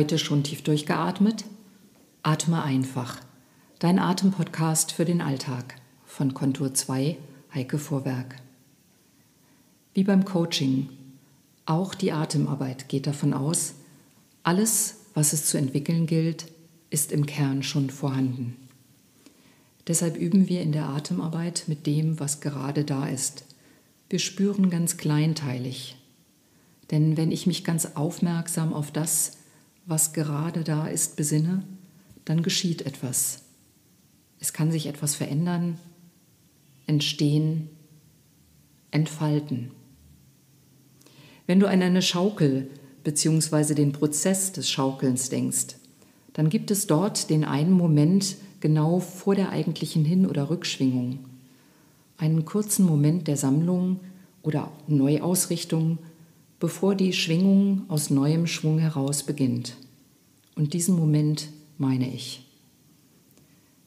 Heute schon tief durchgeatmet? Atme einfach. Dein Atempodcast für den Alltag von Kontur 2, Heike Vorwerk. Wie beim Coaching, auch die Atemarbeit geht davon aus, alles, was es zu entwickeln gilt, ist im Kern schon vorhanden. Deshalb üben wir in der Atemarbeit mit dem, was gerade da ist. Wir spüren ganz kleinteilig. Denn wenn ich mich ganz aufmerksam auf das, was gerade da ist, besinne, dann geschieht etwas. Es kann sich etwas verändern, entstehen, entfalten. Wenn du an eine Schaukel bzw. den Prozess des Schaukelns denkst, dann gibt es dort den einen Moment genau vor der eigentlichen Hin- oder Rückschwingung, einen kurzen Moment der Sammlung oder Neuausrichtung, bevor die Schwingung aus neuem Schwung heraus beginnt. Und diesen Moment meine ich.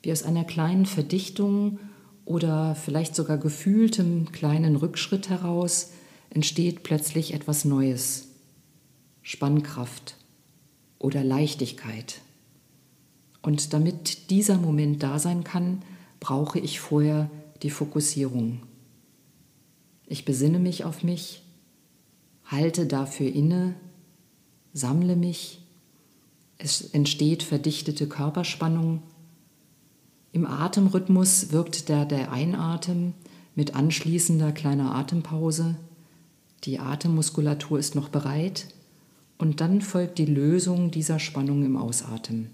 Wie aus einer kleinen Verdichtung oder vielleicht sogar gefühltem kleinen Rückschritt heraus entsteht plötzlich etwas Neues. Spannkraft oder Leichtigkeit. Und damit dieser Moment da sein kann, brauche ich vorher die Fokussierung. Ich besinne mich auf mich, halte dafür inne, sammle mich, es entsteht verdichtete Körperspannung. Im Atemrhythmus wirkt der, der Einatmen mit anschließender kleiner Atempause. Die Atemmuskulatur ist noch bereit und dann folgt die Lösung dieser Spannung im Ausatmen.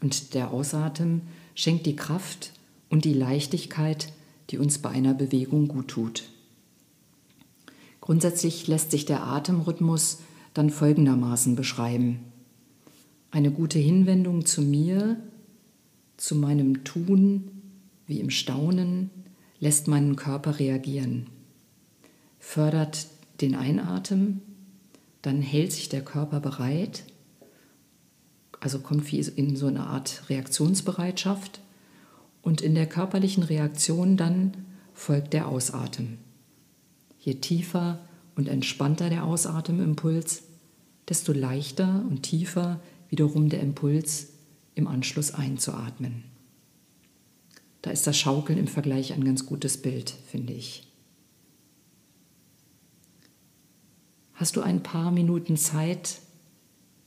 Und der Ausatmen schenkt die Kraft und die Leichtigkeit, die uns bei einer Bewegung gut tut. Grundsätzlich lässt sich der Atemrhythmus dann folgendermaßen beschreiben. Eine gute Hinwendung zu mir, zu meinem Tun, wie im Staunen, lässt meinen Körper reagieren, fördert den Einatmen, dann hält sich der Körper bereit, also kommt wie in so eine Art Reaktionsbereitschaft und in der körperlichen Reaktion dann folgt der Ausatmen. Je tiefer und entspannter der Ausatemimpuls, desto leichter und tiefer wiederum der Impuls im Anschluss einzuatmen. Da ist das Schaukeln im Vergleich ein ganz gutes Bild, finde ich. Hast du ein paar Minuten Zeit,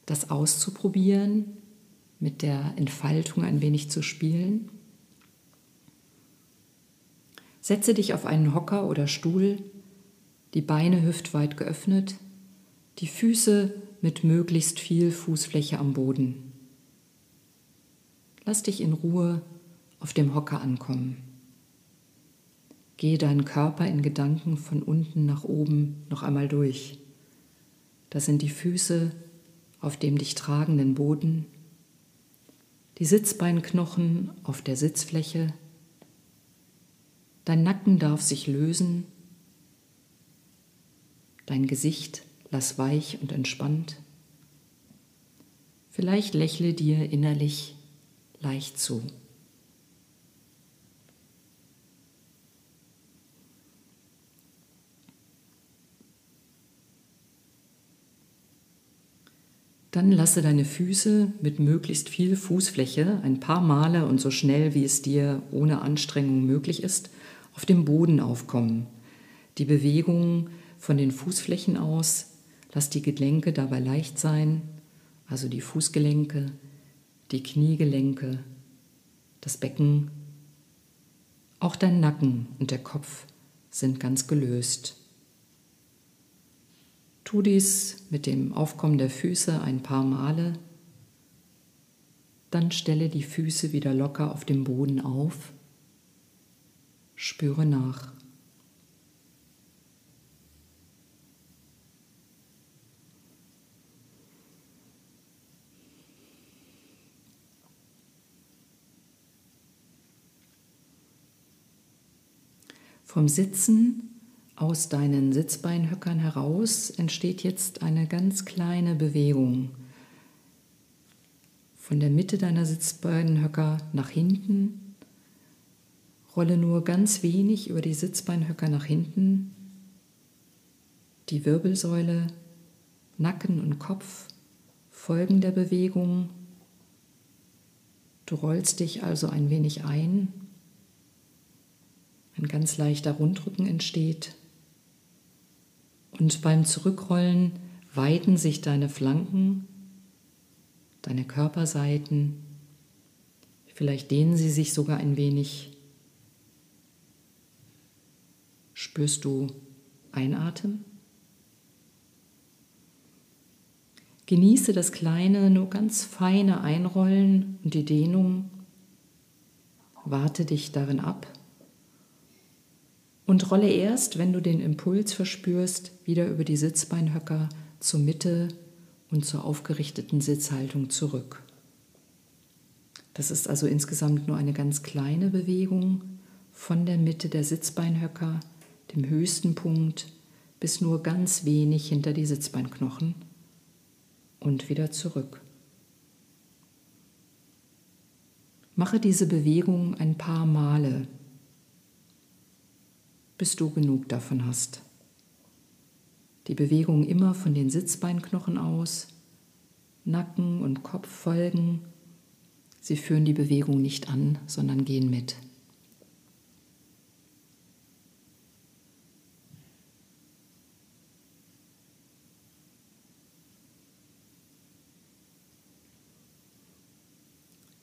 das auszuprobieren, mit der Entfaltung ein wenig zu spielen? Setze dich auf einen Hocker oder Stuhl die Beine hüftweit geöffnet, die Füße mit möglichst viel Fußfläche am Boden. Lass dich in Ruhe auf dem Hocker ankommen. Gehe deinen Körper in Gedanken von unten nach oben noch einmal durch. Das sind die Füße auf dem dich tragenden Boden, die Sitzbeinknochen auf der Sitzfläche. Dein Nacken darf sich lösen Dein Gesicht lass weich und entspannt. Vielleicht lächle dir innerlich leicht zu. Dann lasse deine Füße mit möglichst viel Fußfläche ein paar Male und so schnell wie es dir ohne Anstrengung möglich ist, auf dem Boden aufkommen. Die Bewegung von den Fußflächen aus. Lass die Gelenke dabei leicht sein, also die Fußgelenke, die Kniegelenke, das Becken. Auch dein Nacken und der Kopf sind ganz gelöst. Tu dies mit dem Aufkommen der Füße ein paar Male. Dann stelle die Füße wieder locker auf dem Boden auf. Spüre nach. Vom Sitzen aus deinen Sitzbeinhöckern heraus entsteht jetzt eine ganz kleine Bewegung. Von der Mitte deiner Sitzbeinhöcker nach hinten. Rolle nur ganz wenig über die Sitzbeinhöcker nach hinten. Die Wirbelsäule, Nacken und Kopf folgen der Bewegung. Du rollst dich also ein wenig ein. Ein ganz leichter Rundrücken entsteht. Und beim Zurückrollen weiten sich deine Flanken, deine Körperseiten. Vielleicht dehnen sie sich sogar ein wenig. Spürst du Einatmen? Genieße das kleine, nur ganz feine Einrollen und die Dehnung. Warte dich darin ab und rolle erst, wenn du den Impuls verspürst, wieder über die Sitzbeinhöcker zur Mitte und zur aufgerichteten Sitzhaltung zurück. Das ist also insgesamt nur eine ganz kleine Bewegung von der Mitte der Sitzbeinhöcker, dem höchsten Punkt, bis nur ganz wenig hinter die Sitzbeinknochen und wieder zurück. Mache diese Bewegung ein paar Male, bis du genug davon hast. Die Bewegung immer von den Sitzbeinknochen aus, Nacken und Kopf folgen. Sie führen die Bewegung nicht an, sondern gehen mit.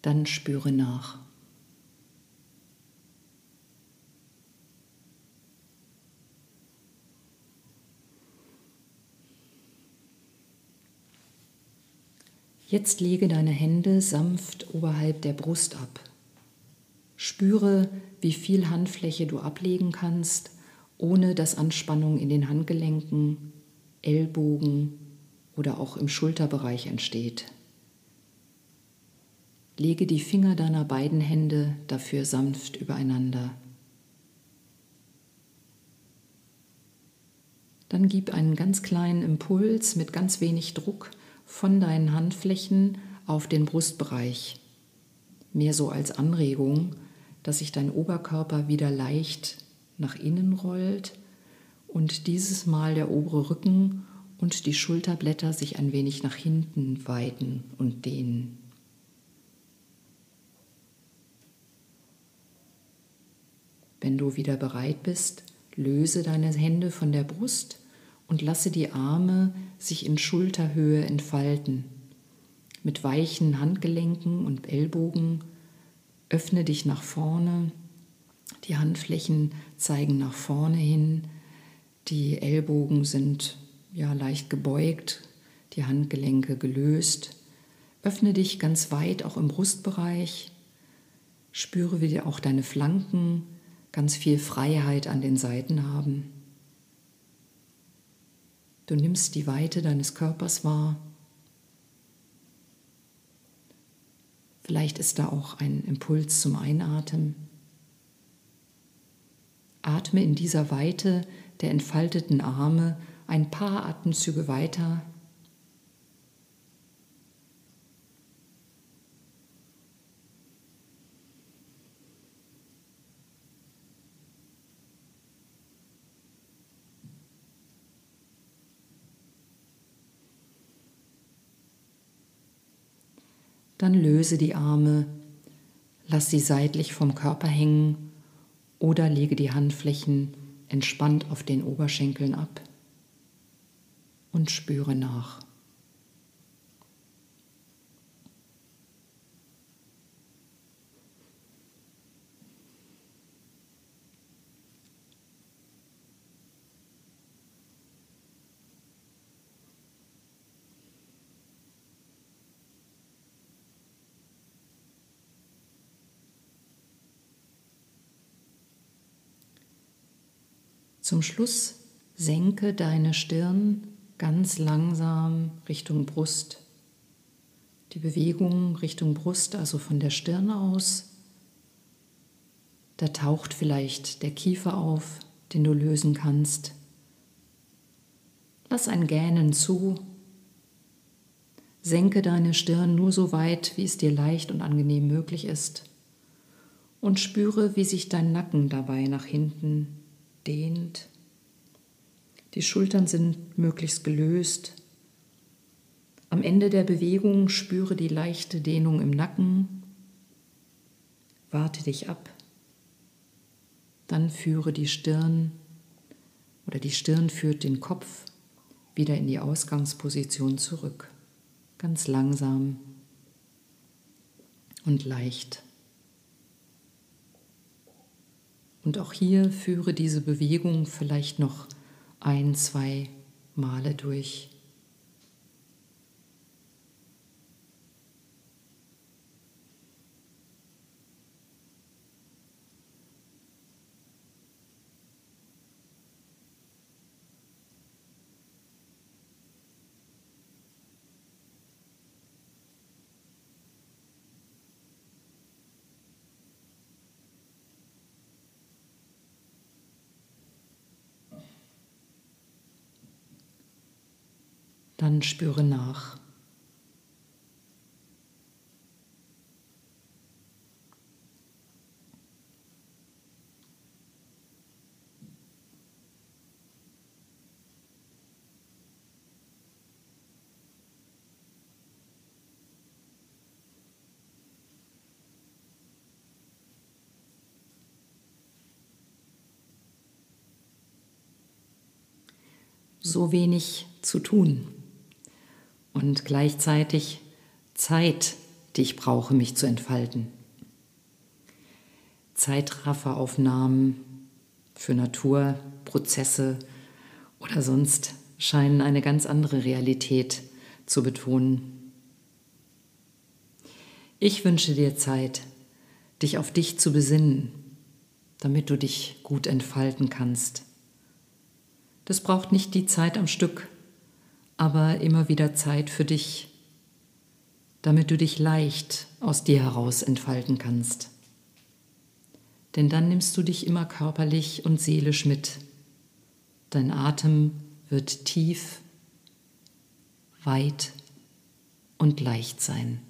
dann spüre nach. Jetzt lege deine Hände sanft oberhalb der Brust ab. Spüre, wie viel Handfläche du ablegen kannst, ohne dass Anspannung in den Handgelenken, Ellbogen oder auch im Schulterbereich entsteht. Lege die Finger deiner beiden Hände dafür sanft übereinander. Dann gib einen ganz kleinen Impuls mit ganz wenig Druck von deinen Handflächen auf den Brustbereich. Mehr so als Anregung, dass sich dein Oberkörper wieder leicht nach innen rollt und dieses Mal der obere Rücken und die Schulterblätter sich ein wenig nach hinten weiten und dehnen. Wenn du wieder bereit bist, löse deine Hände von der Brust und lasse die Arme sich in Schulterhöhe entfalten. Mit weichen Handgelenken und Ellbogen öffne dich nach vorne. Die Handflächen zeigen nach vorne hin. Die Ellbogen sind ja leicht gebeugt, die Handgelenke gelöst. Öffne dich ganz weit auch im Brustbereich. Spüre, wie auch deine Flanken ganz viel Freiheit an den Seiten haben. Du nimmst die Weite deines Körpers wahr. Vielleicht ist da auch ein Impuls zum Einatmen. Atme in dieser Weite der entfalteten Arme ein paar Atemzüge weiter Dann löse die Arme, lass sie seitlich vom Körper hängen oder lege die Handflächen entspannt auf den Oberschenkeln ab und spüre nach. Zum Schluss senke deine Stirn ganz langsam Richtung Brust. Die Bewegung Richtung Brust, also von der Stirn aus. Da taucht vielleicht der Kiefer auf, den du lösen kannst. Lass ein Gähnen zu. Senke deine Stirn nur so weit, wie es dir leicht und angenehm möglich ist. Und spüre, wie sich dein Nacken dabei nach hinten dehnt. Die Schultern sind möglichst gelöst. Am Ende der Bewegung spüre die leichte Dehnung im Nacken. Warte dich ab. Dann führe die Stirn oder die Stirn führt den Kopf wieder in die Ausgangsposition zurück. Ganz langsam und leicht. Und auch hier führe diese Bewegung vielleicht noch ein, zwei Male durch. Dann spüre nach. so wenig zu tun und gleichzeitig Zeit, die ich brauche, mich zu entfalten. Zeitrafferaufnahmen für Natur, Prozesse oder sonst scheinen eine ganz andere Realität zu betonen. Ich wünsche dir Zeit, dich auf dich zu besinnen, damit du dich gut entfalten kannst. Das braucht nicht die Zeit am Stück, aber immer wieder Zeit für dich, damit du dich leicht aus dir heraus entfalten kannst. Denn dann nimmst du dich immer körperlich und seelisch mit. Dein Atem wird tief, weit und leicht sein.